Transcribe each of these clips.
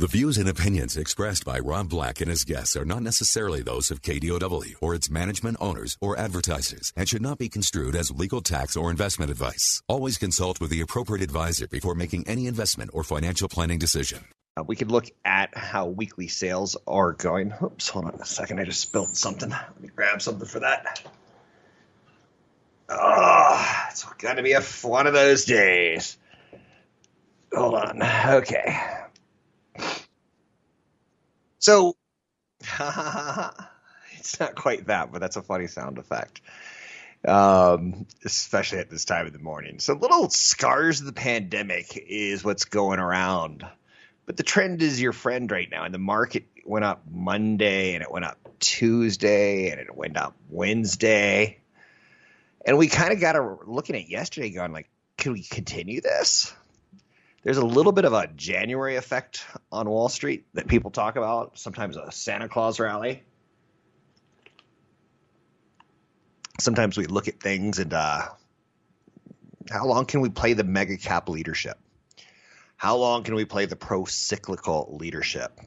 The views and opinions expressed by Rob Black and his guests are not necessarily those of KDOW or its management owners or advertisers and should not be construed as legal tax or investment advice. Always consult with the appropriate advisor before making any investment or financial planning decision. Uh, we could look at how weekly sales are going. Oops, hold on a second. I just spilled something. Let me grab something for that. Oh, it's going to be a, one of those days. Hold on. Okay. So, it's not quite that, but that's a funny sound effect, um, especially at this time of the morning. So, little scars of the pandemic is what's going around, but the trend is your friend right now, and the market went up Monday, and it went up Tuesday, and it went up Wednesday, and we kind of got to looking at yesterday, going like, can we continue this? There's a little bit of a January effect on Wall Street that people talk about, sometimes a Santa Claus rally. Sometimes we look at things and uh, how long can we play the mega cap leadership? How long can we play the pro cyclical leadership?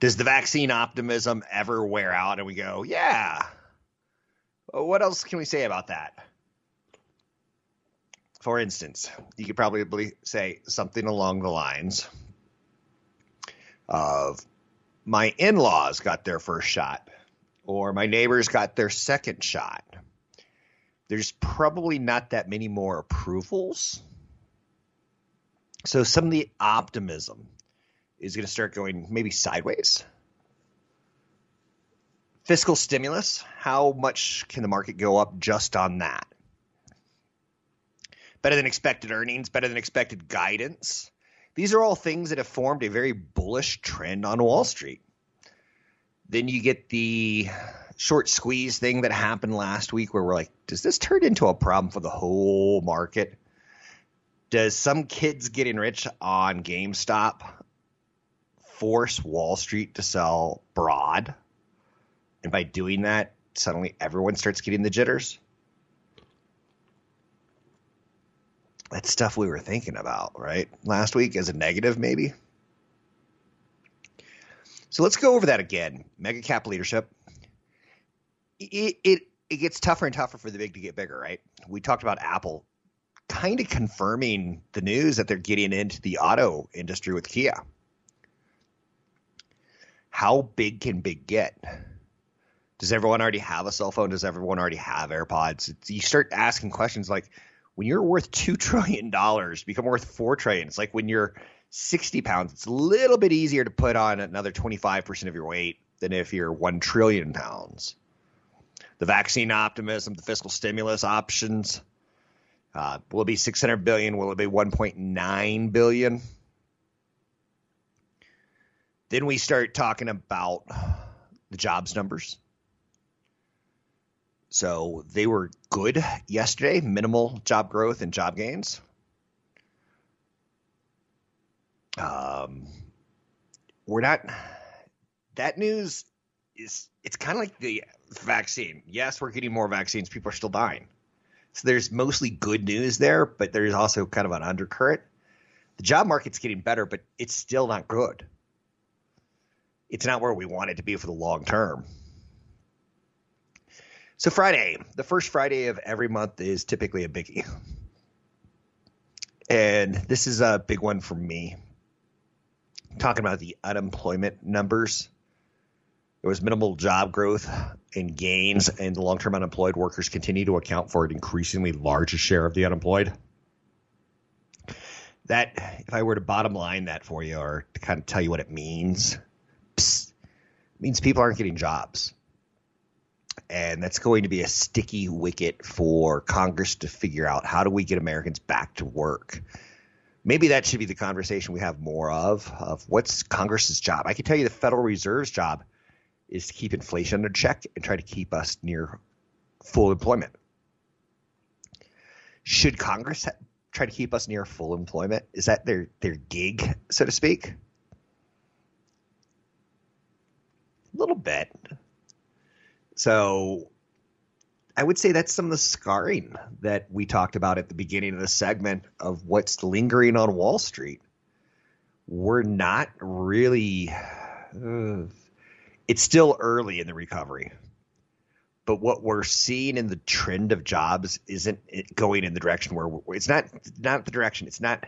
Does the vaccine optimism ever wear out and we go, yeah? What else can we say about that? For instance, you could probably say something along the lines of my in laws got their first shot, or my neighbors got their second shot. There's probably not that many more approvals. So some of the optimism is going to start going maybe sideways. Fiscal stimulus, how much can the market go up just on that? Better than expected earnings, better than expected guidance. These are all things that have formed a very bullish trend on Wall Street. Then you get the short squeeze thing that happened last week where we're like, does this turn into a problem for the whole market? Does some kids getting rich on GameStop force Wall Street to sell broad? And by doing that, suddenly everyone starts getting the jitters? That's stuff we were thinking about, right? Last week as a negative, maybe. So let's go over that again. Mega cap leadership. It, it it gets tougher and tougher for the big to get bigger, right? We talked about Apple kind of confirming the news that they're getting into the auto industry with Kia. How big can big get? Does everyone already have a cell phone? Does everyone already have AirPods? It's, you start asking questions like, when you're worth two trillion dollars, become worth four trillion. It's like when you're 60 pounds, it's a little bit easier to put on another 25% of your weight than if you're 1 trillion pounds. The vaccine optimism, the fiscal stimulus options. Uh, will it be 600 billion? Will it be 1.9 billion? Then we start talking about the jobs numbers. So they were good yesterday, minimal job growth and job gains. Um, we're not. That news is it's kind of like the vaccine. Yes, we're getting more vaccines. People are still dying. So there's mostly good news there, but there's also kind of an undercurrent. The job market's getting better, but it's still not good. It's not where we want it to be for the long term. So Friday, the first Friday of every month is typically a biggie. And this is a big one for me. talking about the unemployment numbers. There was minimal job growth and gains, and the long term unemployed workers continue to account for an increasingly larger share of the unemployed. That, if I were to bottom line that for you or to kind of tell you what it means, psst, means people aren't getting jobs and that's going to be a sticky wicket for Congress to figure out how do we get Americans back to work. maybe that should be the conversation we have more of of what's Congress's job. I can tell you the Federal Reserve's job is to keep inflation under check and try to keep us near full employment. Should Congress try to keep us near full employment? Is that their their gig, so to speak? A little bit. So I would say that's some of the scarring that we talked about at the beginning of the segment of what's lingering on Wall Street. We're not really. Uh, it's still early in the recovery, but what we're seeing in the trend of jobs isn't going in the direction where it's not not the direction. It's not.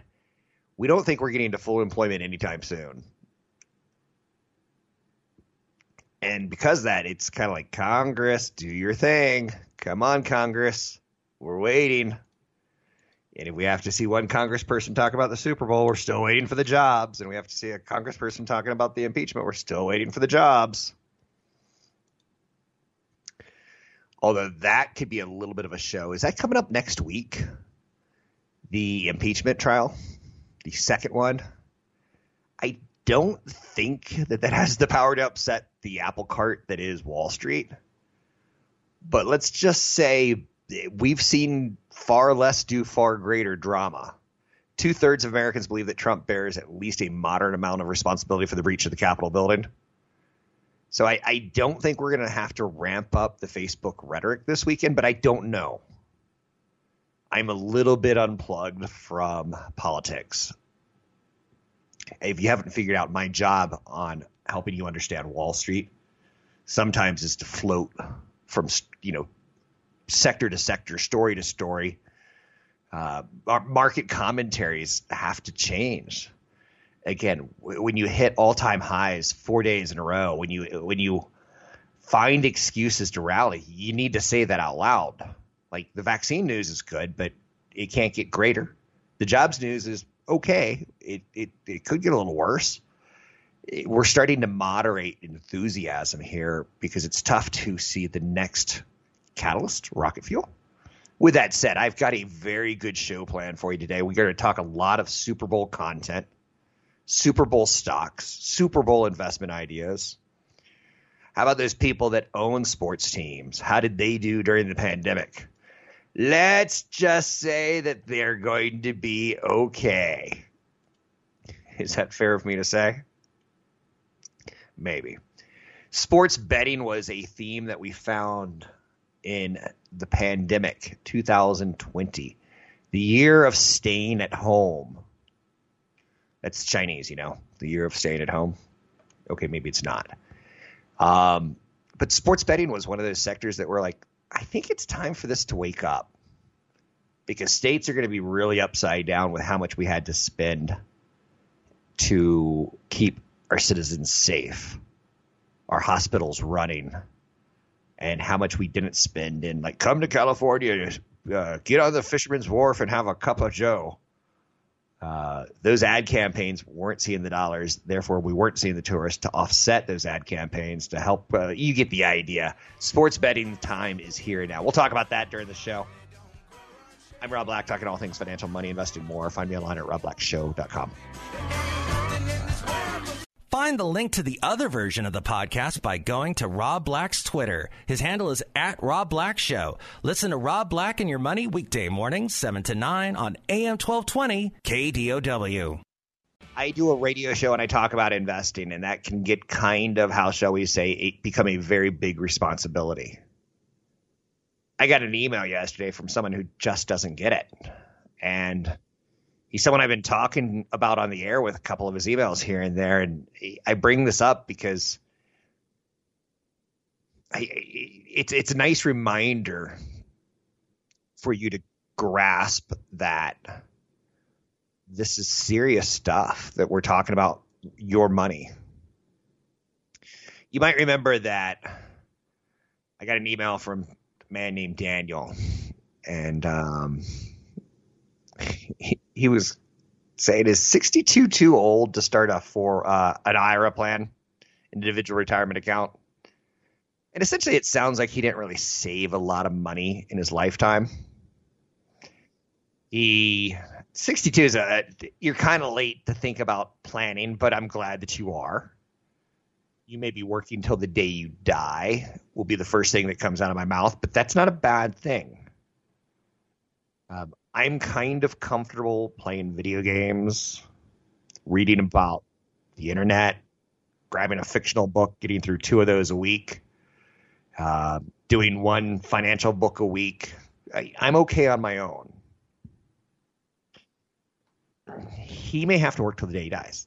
We don't think we're getting to full employment anytime soon. And because that, it's kind of like Congress, do your thing. Come on, Congress. We're waiting. And if we have to see one congressperson talk about the Super Bowl, we're still waiting for the jobs. And we have to see a congressperson talking about the impeachment, we're still waiting for the jobs. Although that could be a little bit of a show. Is that coming up next week? The impeachment trial? The second one? I don't think that that has the power to upset the apple cart that is Wall Street. But let's just say we've seen far less do far greater drama. Two thirds of Americans believe that Trump bears at least a moderate amount of responsibility for the breach of the Capitol building. So I, I don't think we're going to have to ramp up the Facebook rhetoric this weekend, but I don't know. I'm a little bit unplugged from politics. If you haven't figured out my job on helping you understand Wall Street, sometimes is to float from you know sector to sector, story to story. Uh, our market commentaries have to change. Again, when you hit all-time highs four days in a row, when you when you find excuses to rally, you need to say that out loud. Like the vaccine news is good, but it can't get greater. The jobs news is okay. It it, it could get a little worse. We're starting to moderate enthusiasm here because it's tough to see the next catalyst, rocket fuel. With that said, I've got a very good show plan for you today. We're going to talk a lot of Super Bowl content, Super Bowl stocks, Super Bowl investment ideas. How about those people that own sports teams? How did they do during the pandemic? Let's just say that they're going to be okay. Is that fair of me to say? Maybe. Sports betting was a theme that we found in the pandemic 2020, the year of staying at home. That's Chinese, you know, the year of staying at home. Okay, maybe it's not. Um, but sports betting was one of those sectors that were like, I think it's time for this to wake up because states are going to be really upside down with how much we had to spend to keep our citizens safe, our hospitals running, and how much we didn't spend in like come to California, uh, get on the Fisherman's Wharf and have a cup of Joe. Uh, those ad campaigns weren't seeing the dollars, therefore we weren't seeing the tourists to offset those ad campaigns to help. Uh, you get the idea. Sports betting time is here now. We'll talk about that during the show. I'm Rob Black, talking all things financial, money, investing, more. Find me online at robblackshow.com. Find the link to the other version of the podcast by going to Rob Black's Twitter. His handle is at Rob Black Show. Listen to Rob Black and Your Money weekday mornings, 7 to 9 on AM 1220 KDOW. I do a radio show and I talk about investing, and that can get kind of, how shall we say, it become a very big responsibility. I got an email yesterday from someone who just doesn't get it. And he's someone I've been talking about on the air with a couple of his emails here and there. And I bring this up because I, it's it's a nice reminder for you to grasp that this is serious stuff that we're talking about your money. You might remember that I got an email from a man named Daniel, and um, he was saying is 62 too old to start a for uh, an IRA plan, individual retirement account. And essentially, it sounds like he didn't really save a lot of money in his lifetime. He 62 is a you're kind of late to think about planning, but I'm glad that you are. You may be working till the day you die will be the first thing that comes out of my mouth, but that's not a bad thing. Um, I'm kind of comfortable playing video games, reading about the internet, grabbing a fictional book, getting through two of those a week, uh, doing one financial book a week. I, I'm okay on my own he may have to work till the day he dies.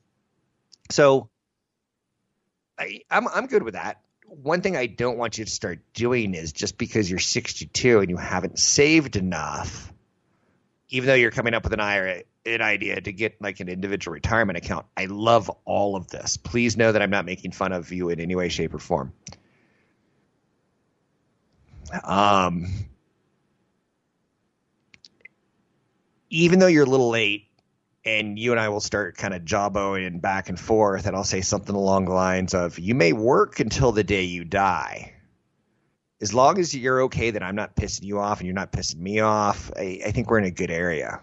So I, I'm I'm good with that. One thing I don't want you to start doing is just because you're 62 and you haven't saved enough, even though you're coming up with an IRA, an idea to get like an individual retirement account. I love all of this. Please know that I'm not making fun of you in any way, shape, or form. Um, even though you're a little late, and you and I will start kind of jawboning back and forth, and I'll say something along the lines of, "You may work until the day you die." As long as you're okay that I'm not pissing you off and you're not pissing me off, I, I think we're in a good area.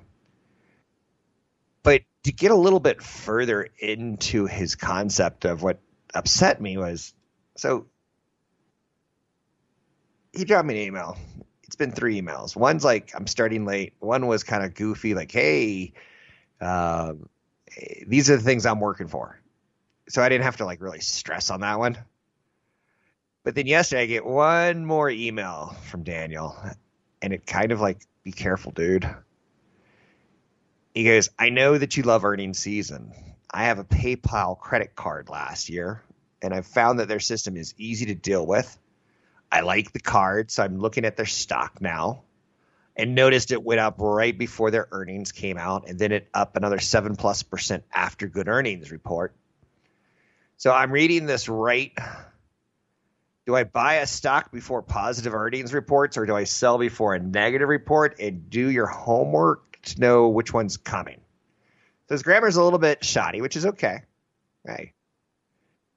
But to get a little bit further into his concept of what upset me was so he dropped me an email. It's been three emails. One's like, I'm starting late. One was kind of goofy, like, hey, um, these are the things I'm working for. So I didn't have to like really stress on that one. But then yesterday I get one more email from Daniel, and it kind of like, be careful, dude. He goes, I know that you love earnings season. I have a PayPal credit card last year, and I've found that their system is easy to deal with. I like the card, so I'm looking at their stock now and noticed it went up right before their earnings came out, and then it up another seven plus percent after good earnings report. So I'm reading this right. Do I buy a stock before positive earnings reports, or do I sell before a negative report? And do your homework to know which one's coming. So his grammar is a little bit shoddy, which is okay. Right.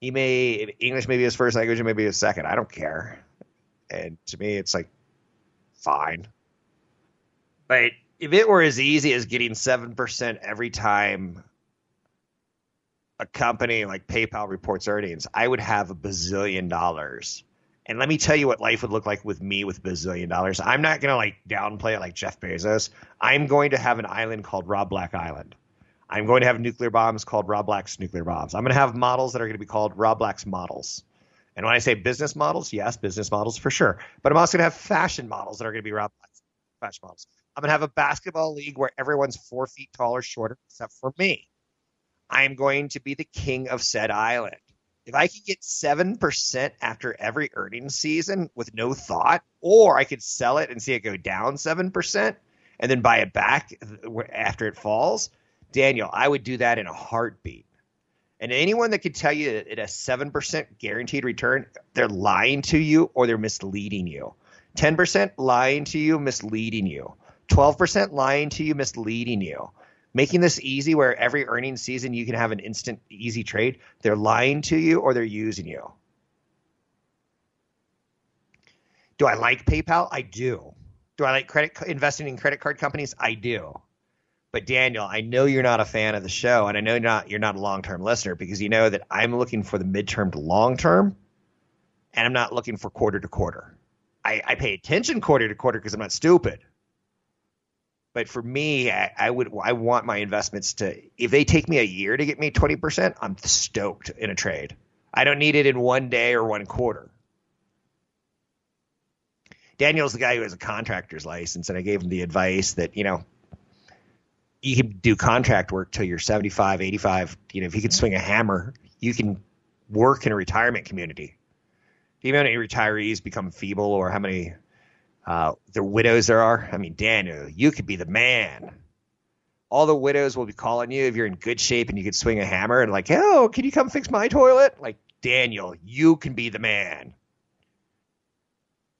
He may English may be his first language, maybe his second. I don't care. And to me, it's like fine. But if it were as easy as getting 7% every time a company like PayPal reports earnings, I would have a bazillion dollars. And let me tell you what life would look like with me with bazillion dollars. I'm not going to like downplay it like Jeff Bezos. I'm going to have an island called Rob Black Island. I'm going to have nuclear bombs called Rob Black's nuclear bombs. I'm going to have models that are going to be called Rob Black's models. And when I say business models, yes, business models for sure. But I'm also going to have fashion models that are going to be Rob Black's fashion models. I'm going to have a basketball league where everyone's four feet tall or shorter, except for me. I'm going to be the king of said island. If I could get 7% after every earnings season with no thought, or I could sell it and see it go down 7% and then buy it back after it falls, Daniel, I would do that in a heartbeat. And anyone that could tell you that it has 7% guaranteed return, they're lying to you or they're misleading you. 10% lying to you, misleading you. 12% lying to you, misleading you. Making this easy where every earnings season you can have an instant easy trade. They're lying to you or they're using you. Do I like PayPal? I do. Do I like credit investing in credit card companies? I do. But Daniel, I know you're not a fan of the show, and I know you're not you're not a long term listener because you know that I'm looking for the midterm to long term, and I'm not looking for quarter to quarter. I, I pay attention quarter to quarter because I'm not stupid. But for me, I, I, would I want my investments to if they take me a year to get me 20%, I'm stoked in a trade. I don't need it in one day or one quarter. Daniel's the guy who has a contractor's license, and I gave him the advice that, you know, you can do contract work till you're 75, 85. You know, if you can swing a hammer, you can work in a retirement community. Do you know how many retirees become feeble or how many uh, the widows there are. I mean, Daniel, you could be the man. All the widows will be calling you if you're in good shape and you could swing a hammer and like, oh, can you come fix my toilet? Like, Daniel, you can be the man.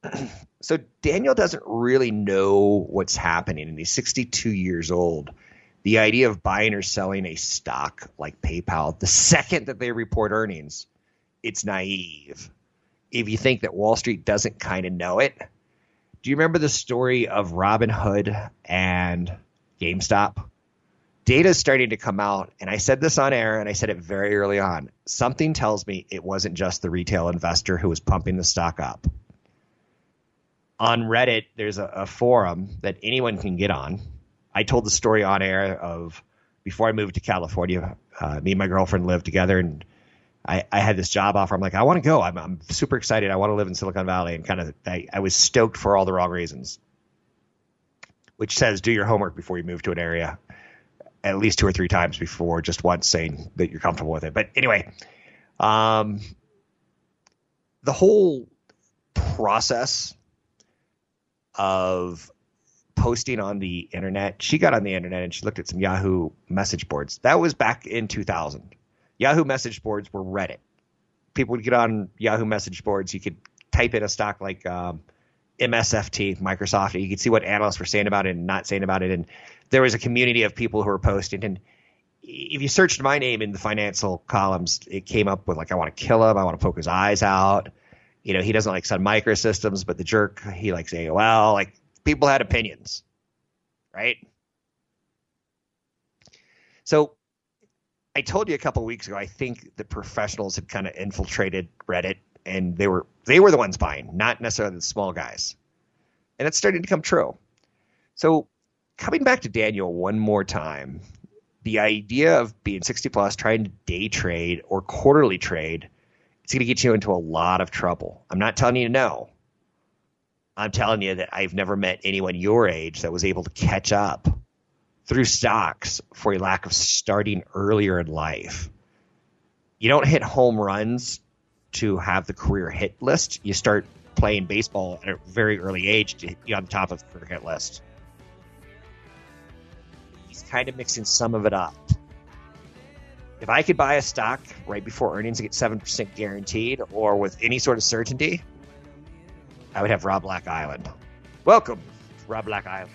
so Daniel doesn't really know what's happening, and he's 62 years old. The idea of buying or selling a stock like PayPal, the second that they report earnings, it's naive. If you think that Wall Street doesn't kind of know it, do you remember the story of Robin Hood and GameStop? data is starting to come out, and I said this on air, and I said it very early on. Something tells me it wasn't just the retail investor who was pumping the stock up. On Reddit, there's a, a forum that anyone can get on. I told the story on air of before I moved to California. Uh, me and my girlfriend lived together, and I, I had this job offer. I'm like, I want to go. I'm, I'm super excited. I want to live in Silicon Valley, and kind of I, I was stoked for all the wrong reasons. Which says do your homework before you move to an area at least two or three times before just once saying that you're comfortable with it. But anyway, um, the whole process of posting on the internet, she got on the internet and she looked at some Yahoo message boards. That was back in 2000. Yahoo message boards were Reddit. People would get on Yahoo message boards. You could type in a stock like um, MSFT, Microsoft, you could see what analysts were saying about it and not saying about it. And there was a community of people who were posting. And if you searched my name in the financial columns, it came up with like, I want to kill him. I want to poke his eyes out. You know, he doesn't like Sun Microsystems, but the jerk, he likes AOL. Like people had opinions, right? So I told you a couple weeks ago, I think the professionals had kind of infiltrated Reddit and they were they were the ones buying, not necessarily the small guys. And it's starting to come true. So coming back to Daniel one more time, the idea of being 60 plus, trying to day trade or quarterly trade, it's going to get you into a lot of trouble. I'm not telling you no. I'm telling you that I've never met anyone your age that was able to catch up through stocks for a lack of starting earlier in life. You don't hit home runs to have the career hit list. You start playing baseball at a very early age to be on top of the career hit list He's kind of mixing some of it up. If I could buy a stock right before earnings and get 7% guaranteed or with any sort of certainty, I would have Rob Black Island. Welcome Rob Black Island.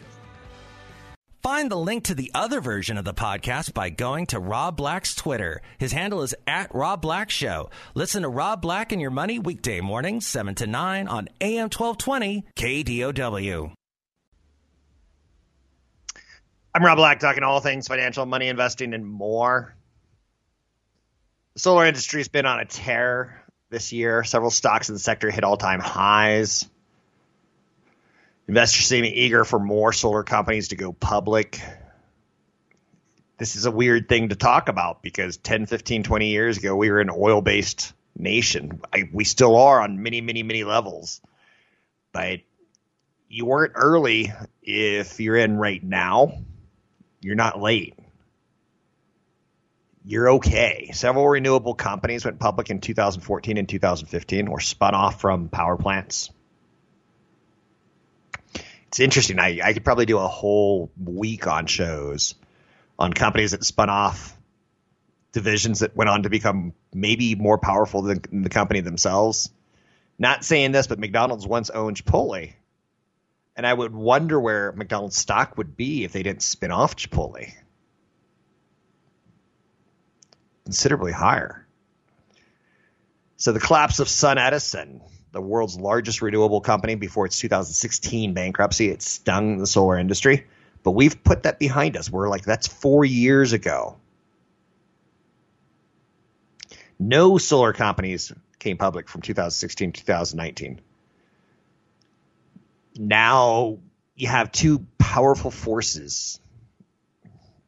Find the link to the other version of the podcast by going to Rob Black's Twitter. His handle is at Rob Black Show. Listen to Rob Black and Your Money weekday mornings, 7 to 9 on AM 1220 KDOW. I'm Rob Black, talking all things financial, money investing, and more. The solar industry's been on a tear this year. Several stocks in the sector hit all time highs. Investors seem eager for more solar companies to go public. This is a weird thing to talk about because 10, 15, 20 years ago, we were an oil based nation. I, we still are on many, many, many levels. But you weren't early if you're in right now you're not late. You're okay. Several renewable companies went public in 2014 and 2015 or spun off from power plants. It's interesting. I, I could probably do a whole week on shows on companies that spun off divisions that went on to become maybe more powerful than the company themselves. Not saying this, but McDonald's once owned Chipotle and I would wonder where McDonald's stock would be if they didn't spin off Chipotle. Considerably higher. So the collapse of SunEdison, the world's largest renewable company before its 2016 bankruptcy, it stung the solar industry. But we've put that behind us. We're like, that's four years ago. No solar companies came public from 2016 to 2019 now you have two powerful forces,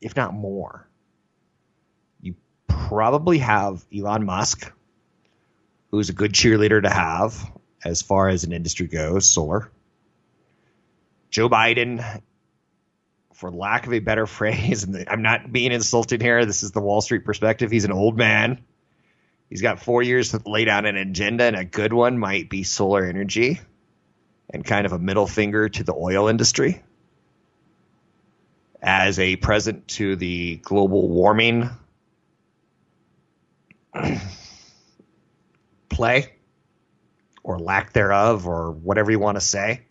if not more. You probably have Elon Musk, who's a good cheerleader to have as far as an industry goes, solar. Joe Biden, for lack of a better phrase, I'm not being insulted here, this is the Wall Street perspective. He's an old man. He's got four years to lay down an agenda, and a good one might be solar energy and kind of a middle finger to the oil industry as a present to the global warming play or lack thereof or whatever you want to say.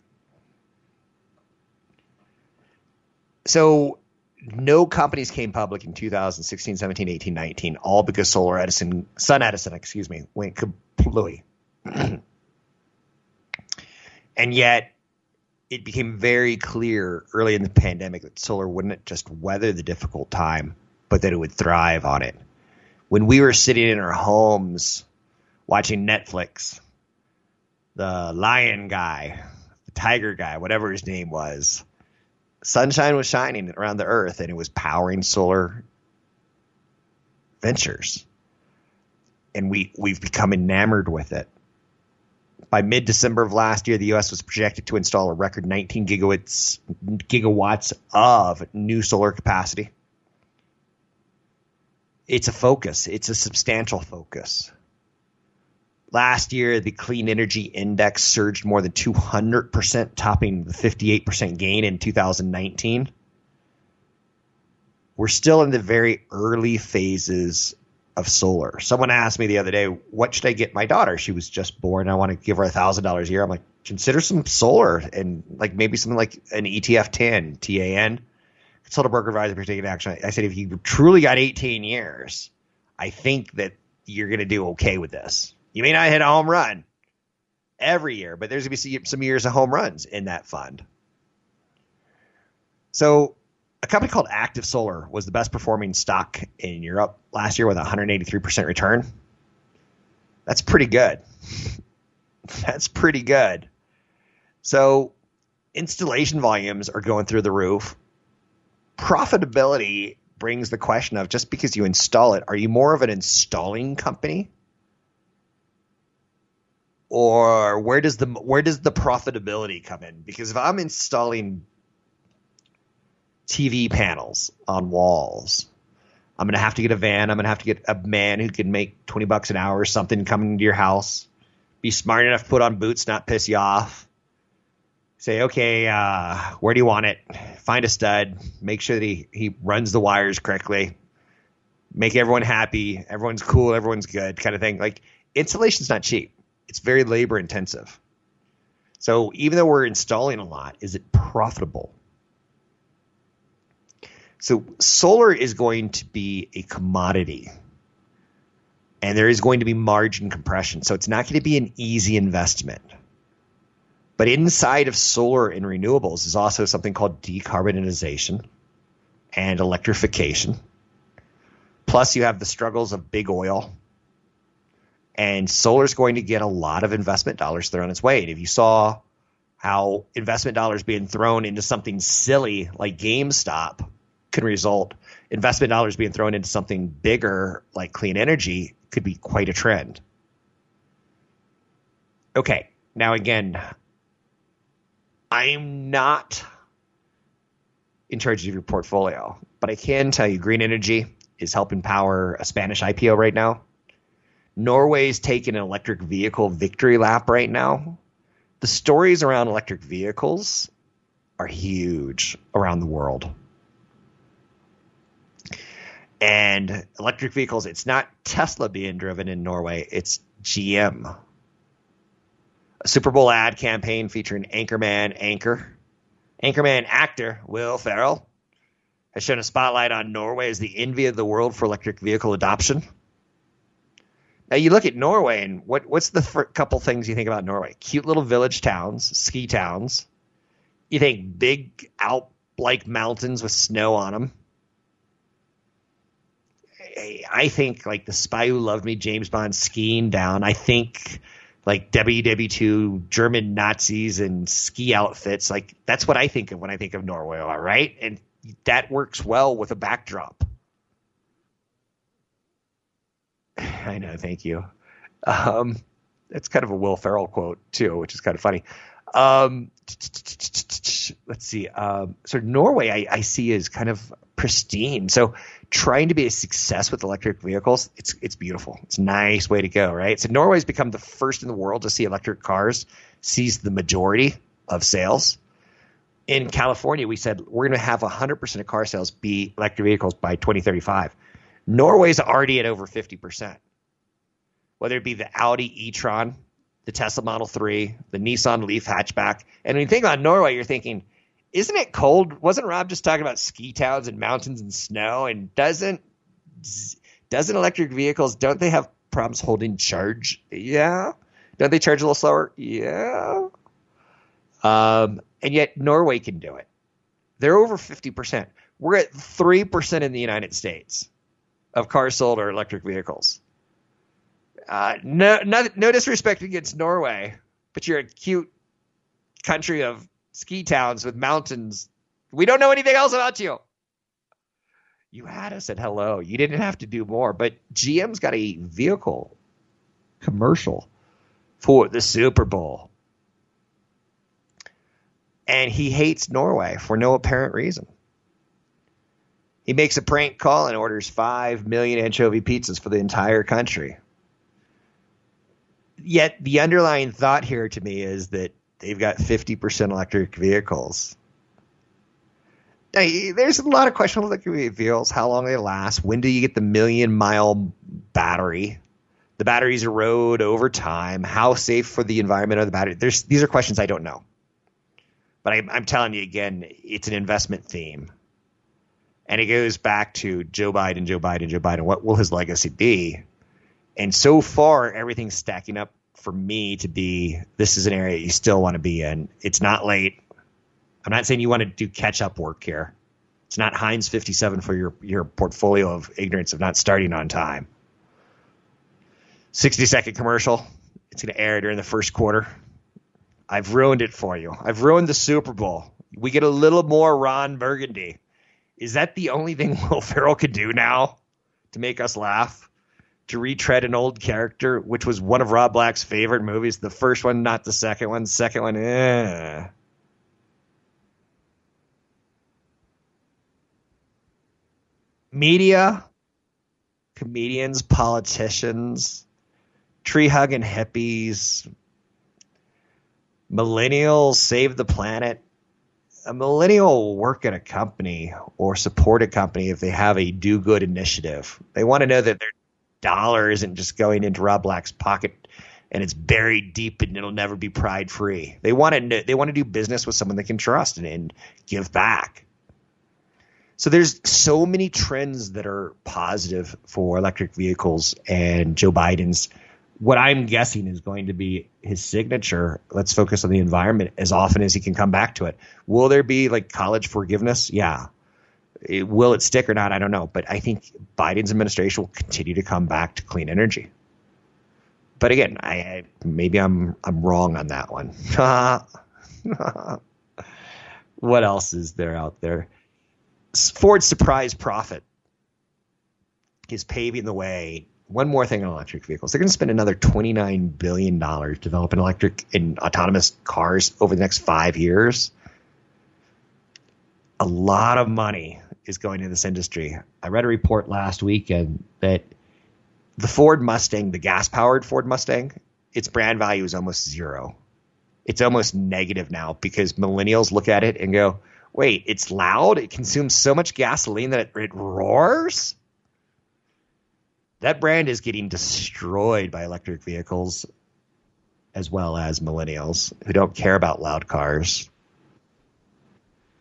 So no companies came public in 2016, 17, 18, 19, all because Solar Edison, Sun Edison, excuse me, went completely. And yet, it became very clear early in the pandemic that solar wouldn't just weather the difficult time, but that it would thrive on it. When we were sitting in our homes watching Netflix, the lion guy, the tiger guy, whatever his name was, sunshine was shining around the earth and it was powering solar ventures. And we, we've become enamored with it. By mid December of last year, the U.S. was projected to install a record 19 gigawatts, gigawatts of new solar capacity. It's a focus, it's a substantial focus. Last year, the clean energy index surged more than 200%, topping the 58% gain in 2019. We're still in the very early phases of solar. Someone asked me the other day, what should I get my daughter? She was just born. I want to give her a thousand dollars a year. I'm like, consider some solar and like maybe something like an ETF 10, TAN. Consult a broker advisor for taking action. I said, if you truly got 18 years, I think that you're going to do okay with this. You may not hit a home run every year, but there's going to be some years of home runs in that fund. So, a company called Active Solar was the best performing stock in Europe last year with 183% return. That's pretty good. That's pretty good. So, installation volumes are going through the roof. Profitability brings the question of just because you install it, are you more of an installing company or where does the where does the profitability come in? Because if I'm installing TV panels on walls, I'm to have to get a van. I'm to have to get a man who can make 20 bucks an hour or something coming into your house. Be smart enough to put on boots, not piss you off. Say, okay, uh, where do you want it? Find a stud. Make sure that he, he runs the wires correctly. Make everyone happy. Everyone's cool. Everyone's good, kind of thing. Like installation's not cheap it's very labor intensive. So even though we're installing a lot, is it profitable? So solar is going to be a commodity. And there is going to be margin compression. So it's not going to be an easy investment. But inside of solar and renewables is also something called decarbonization and electrification. Plus, you have the struggles of big oil and solar is going to get a lot of investment dollars thrown its way. And if you saw how investment dollars being thrown into something silly like GameStop can result, investment dollars being thrown into something bigger like clean energy could be quite a trend. Okay, now again, I'm not in charge of your portfolio, but I can tell you green energy is helping power a Spanish IPO right now. Norway's taking an electric vehicle victory lap right now. The stories around electric vehicles are huge around the world. And electric vehicles, it's not Tesla being driven in Norway, it's GM. A Super Bowl ad campaign featuring Anchorman Anchor. Anchorman actor Will Ferrell has shown a spotlight on Norway as the envy of the world for electric vehicle adoption. Now you look at Norway, and what what's the couple things you think about Norway? Cute little village towns, ski towns. You think big Alp like mountains with snow on them. I think like the Spy Who Loved Me, James Bond skiing down. I think like WW2 German Nazis and ski outfits. Like that's what I think of when I think of Norway. All right, and that works well with a backdrop. I know, thank you. Um, it's kind of a Will Ferrell quote too, which is kind of funny. Um, let's see. Um, so Norway, I, I see is kind of pristine. So trying to be a success with electric vehicles, it's it's beautiful. It's a nice way to go, right? So Norway's become the first in the world to see electric cars seize the majority of sales. In California, we said we're going to have 100% of car sales be electric vehicles by 2035. Norway's already at over 50%. Whether it be the Audi e-tron, the Tesla Model 3, the Nissan Leaf hatchback. And when you think about Norway, you're thinking, isn't it cold? Wasn't Rob just talking about ski towns and mountains and snow? And doesn't doesn't electric vehicles don't they have problems holding charge? Yeah. Don't they charge a little slower? Yeah. Um, And yet Norway can do it. They're over 50%. We're at 3% in the United States of cars sold are electric vehicles. Uh, no, no, no disrespect against Norway, but you're a cute country of ski towns with mountains. We don't know anything else about you. You had us at hello. You didn't have to do more, but GM's got a vehicle commercial for the Super Bowl. And he hates Norway for no apparent reason. He makes a prank call and orders 5 million anchovy pizzas for the entire country. Yet the underlying thought here to me is that they've got 50% electric vehicles. There's a lot of questions questionable electric vehicles, how long they last, when do you get the million mile battery? The batteries erode over time. How safe for the environment are the batteries? There's, these are questions I don't know. But I, I'm telling you again, it's an investment theme. And it goes back to Joe Biden, Joe Biden, Joe Biden. What will his legacy be? And so far, everything's stacking up for me to be this is an area you still want to be in. It's not late. I'm not saying you want to do catch up work here. It's not Heinz 57 for your, your portfolio of ignorance of not starting on time. 60 second commercial. It's going to air during the first quarter. I've ruined it for you. I've ruined the Super Bowl. We get a little more Ron Burgundy. Is that the only thing Will Ferrell could do now to make us laugh? To retread an old character, which was one of Rob Black's favorite movies. The first one, not the second one. Second one, eh. Media, comedians, politicians, tree hugging hippies, millennials save the planet. A millennial will work at a company or support a company if they have a do good initiative. They want to know that their dollar isn't just going into Rob Black's pocket and it's buried deep and it'll never be pried free. They want to they want to do business with someone they can trust and, and give back. So there's so many trends that are positive for electric vehicles and Joe Biden's what I'm guessing is going to be his signature. Let's focus on the environment as often as he can come back to it. Will there be like college forgiveness? Yeah. It, will it stick or not? I don't know. But I think Biden's administration will continue to come back to clean energy. But again, I, I maybe I'm I'm wrong on that one. what else is there out there? Ford's surprise profit is paving the way one more thing on electric vehicles. They're going to spend another $29 billion developing electric and autonomous cars over the next five years. A lot of money is going into this industry. I read a report last weekend that the Ford Mustang, the gas powered Ford Mustang, its brand value is almost zero. It's almost negative now because millennials look at it and go, wait, it's loud. It consumes so much gasoline that it, it roars that brand is getting destroyed by electric vehicles as well as millennials who don't care about loud cars.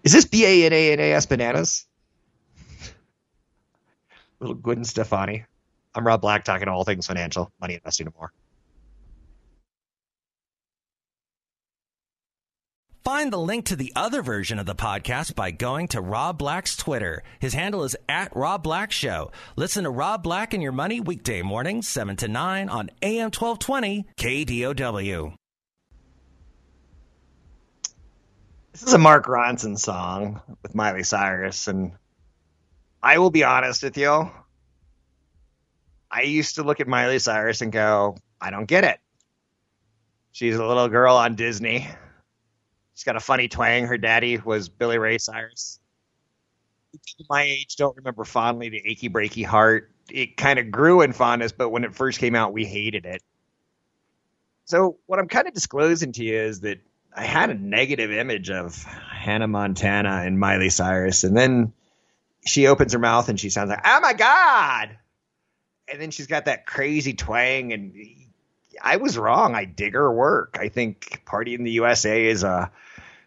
Is this B A N A N A S bananas? Little Gwen Stefani. I'm Rob Black talking all things financial, money investing, and more. Find the link to the other version of the podcast by going to Rob Black's Twitter. His handle is at Rob Black Show. Listen to Rob Black and Your Money weekday mornings, 7 to 9 on AM 1220 KDOW. This is a Mark Ronson song with Miley Cyrus, and I will be honest with you. I used to look at Miley Cyrus and go, I don't get it. She's a little girl on Disney She's got a funny twang. Her daddy was Billy Ray Cyrus. My age don't remember fondly the achy breaky heart. It kind of grew in fondness, but when it first came out, we hated it. So what I'm kind of disclosing to you is that I had a negative image of Hannah Montana and Miley Cyrus, and then she opens her mouth and she sounds like, "Oh my god!" And then she's got that crazy twang, and I was wrong. I dig her work. I think "Party in the USA" is a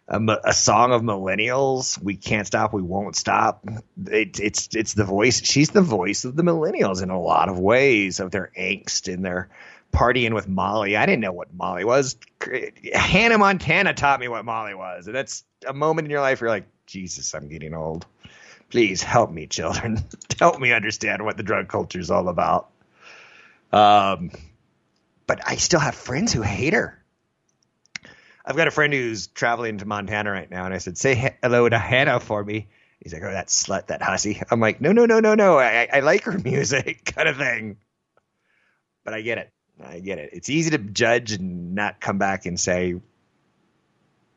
a, a, song of millennials. We can't stop. We won't stop. It, it's it's the voice. She's the voice of the millennials in a lot of ways of their angst and their partying with Molly. I didn't know what Molly was. Hannah Montana taught me what Molly was. And that's a moment in your life where you're like, Jesus, I'm getting old. Please help me, children. help me understand what the drug culture is all about. Um, but I still have friends who hate her. I've got a friend who's traveling to Montana right now, and I said, "Say hello to Hannah for me." He's like, "Oh, that slut, that hussy." I'm like, "No, no, no, no, no. I, I like her music, kind of thing." But I get it. I get it. It's easy to judge and not come back and say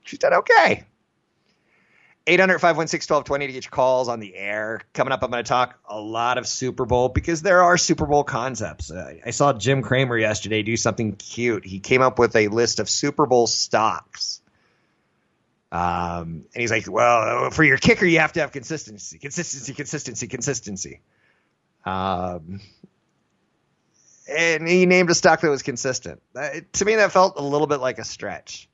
she's done okay. 800 516 1220 to get your calls on the air. Coming up, I'm going to talk a lot of Super Bowl because there are Super Bowl concepts. Uh, I saw Jim Cramer yesterday do something cute. He came up with a list of Super Bowl stocks. Um, and he's like, well, for your kicker, you have to have consistency, consistency, consistency, consistency. Um, and he named a stock that was consistent. Uh, to me, that felt a little bit like a stretch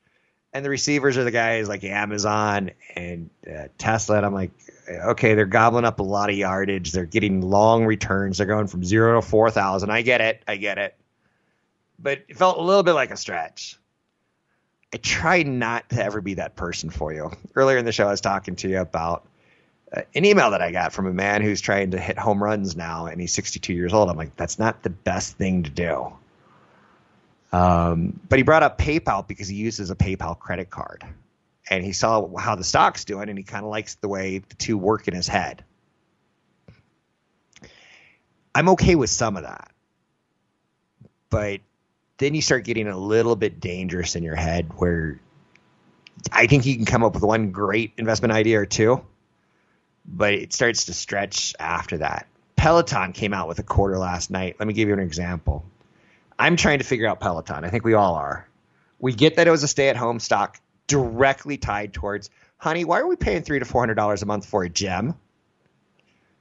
and the receivers are the guys like Amazon and uh, Tesla. And I'm like, okay, they're gobbling up a lot of yardage. They're getting long returns. They're going from zero to 4,000. I get it. I get it. But it felt a little bit like a stretch. I try not to ever be that person for you. Earlier in the show, I was talking to you about uh, an email that I got from a man who's trying to hit home runs now, and he's 62 years old. I'm like, that's not the best thing to do. Um, but he brought up PayPal because he uses a PayPal credit card, and he saw how the stock's doing, and he kind of likes the way the two work in his head. I'm okay with some of that, but then you start getting a little bit dangerous in your head where I think you can come up with one great investment idea or two, but it starts to stretch after that. Peloton came out with a quarter last night. Let me give you an example. I'm trying to figure out Peloton. I think we all are. We get that it was a stay at home stock directly tied towards, honey, why are we paying three to four hundred dollars a month for a gym?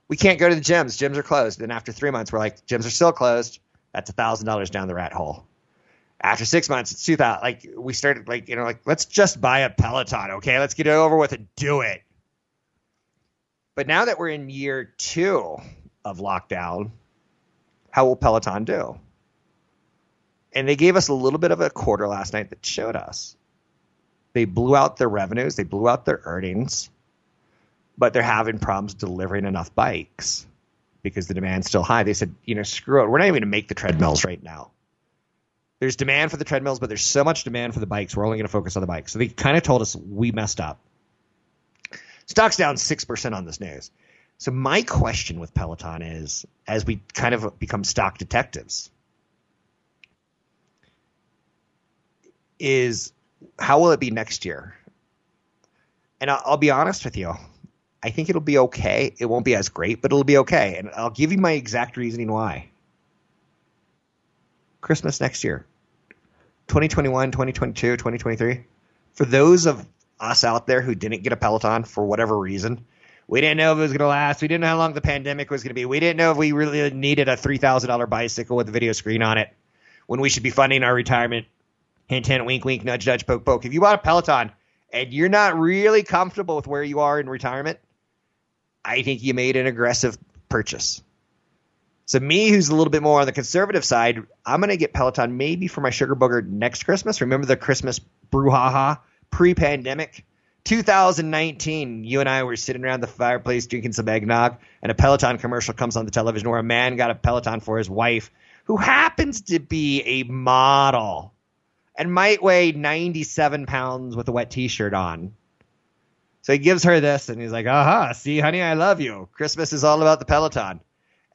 We can't go to the gyms. Gyms are closed. Then after three months, we're like, gyms are still closed. That's a thousand dollars down the rat hole. After six months, it's two thousand. Like we started, like you know, like let's just buy a Peloton, okay? Let's get it over with and do it. But now that we're in year two of lockdown, how will Peloton do? And they gave us a little bit of a quarter last night that showed us they blew out their revenues, they blew out their earnings, but they're having problems delivering enough bikes because the demand's still high. They said, you know, screw it. We're not even going to make the treadmills right now. There's demand for the treadmills, but there's so much demand for the bikes. We're only going to focus on the bikes. So they kind of told us we messed up. Stock's down 6% on this news. So my question with Peloton is as we kind of become stock detectives, is how will it be next year? And I'll, I'll, be honest with you. I think it'll be okay. It won't be as great, but it'll be okay. And I'll give you my exact reasoning why. Christmas next year 2021, 2022, 2023. For those of us out there who didn't get a Peloton for whatever reason, we didn't know if it was going to last. We didn't know how long the pandemic was going to be. We didn't know if we really needed a $3,000 bicycle with a video screen on it when we should be funding our retirement Hint, hint, wink, wink, nudge, nudge, poke, poke. If you bought a Peloton and you're not really comfortable with where you are in retirement, I think you made an aggressive purchase. So me, who's a little bit more on the conservative side, I'm going to get Peloton maybe for my sugar booger next Christmas. Remember the Christmas brouhaha pre-pandemic? 2019, you and I were sitting around the fireplace drinking some eggnog, and a Peloton commercial comes on the television where a man got a Peloton for his wife, who happens to be a model and might weigh 97 pounds with a wet t-shirt on. So he gives her this and he's like, aha, see, honey, I love you. Christmas is all about the Peloton.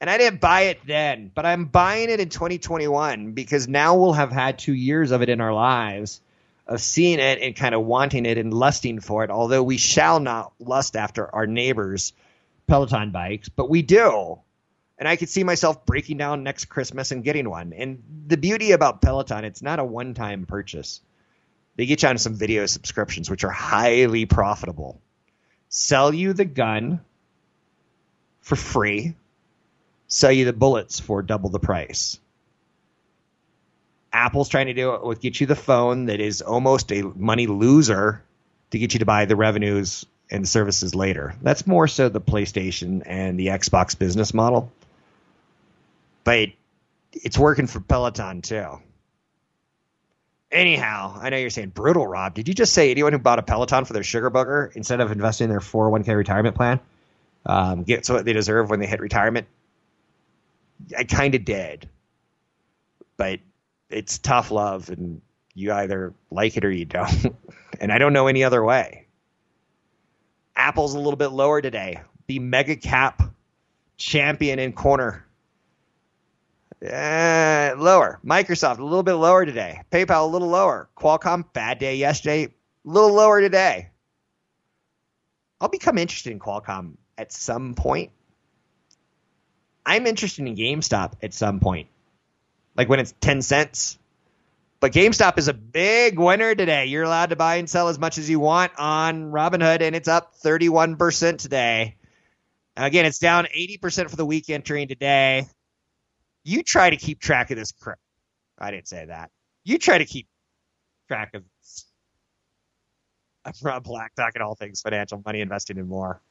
And I didn't buy it then, but I'm buying it in 2021 because now we'll have had two years of it in our lives of seeing it and kind of wanting it and lusting for it, although we shall not lust after our neighbors' Peloton bikes, but we do and I could see myself breaking down next Christmas and getting one. And the beauty about Peloton, it's not a one time purchase. They get you on some video subscriptions, which are highly profitable. Sell you the gun for free, sell you the bullets for double the price. Apple's trying to do it with get you the phone that is almost a money loser to get you to buy the revenues and services later. That's more so the PlayStation and the Xbox business model but it's working for Peloton too. Anyhow, I know you're saying brutal, Rob. Did you just say anyone who bought a Peloton for their sugar booger instead of investing in their 401k retirement plan um, gets what they deserve when they hit retirement? I kind of did, but it's tough love, and you either like it or you don't. and I don't know any other way. Apple's a little bit lower today. The mega cap champion in corner uh, lower. Microsoft a little bit lower today. PayPal a little lower. Qualcomm bad day yesterday, a little lower today. I'll become interested in Qualcomm at some point. I'm interested in GameStop at some point, like when it's ten cents. But GameStop is a big winner today. You're allowed to buy and sell as much as you want on Robinhood, and it's up 31% today. Again, it's down 80% for the week entering today. You try to keep track of this. Crap. I didn't say that. You try to keep track of this. I'm Rob Black, talking all things financial, money, investing, and more.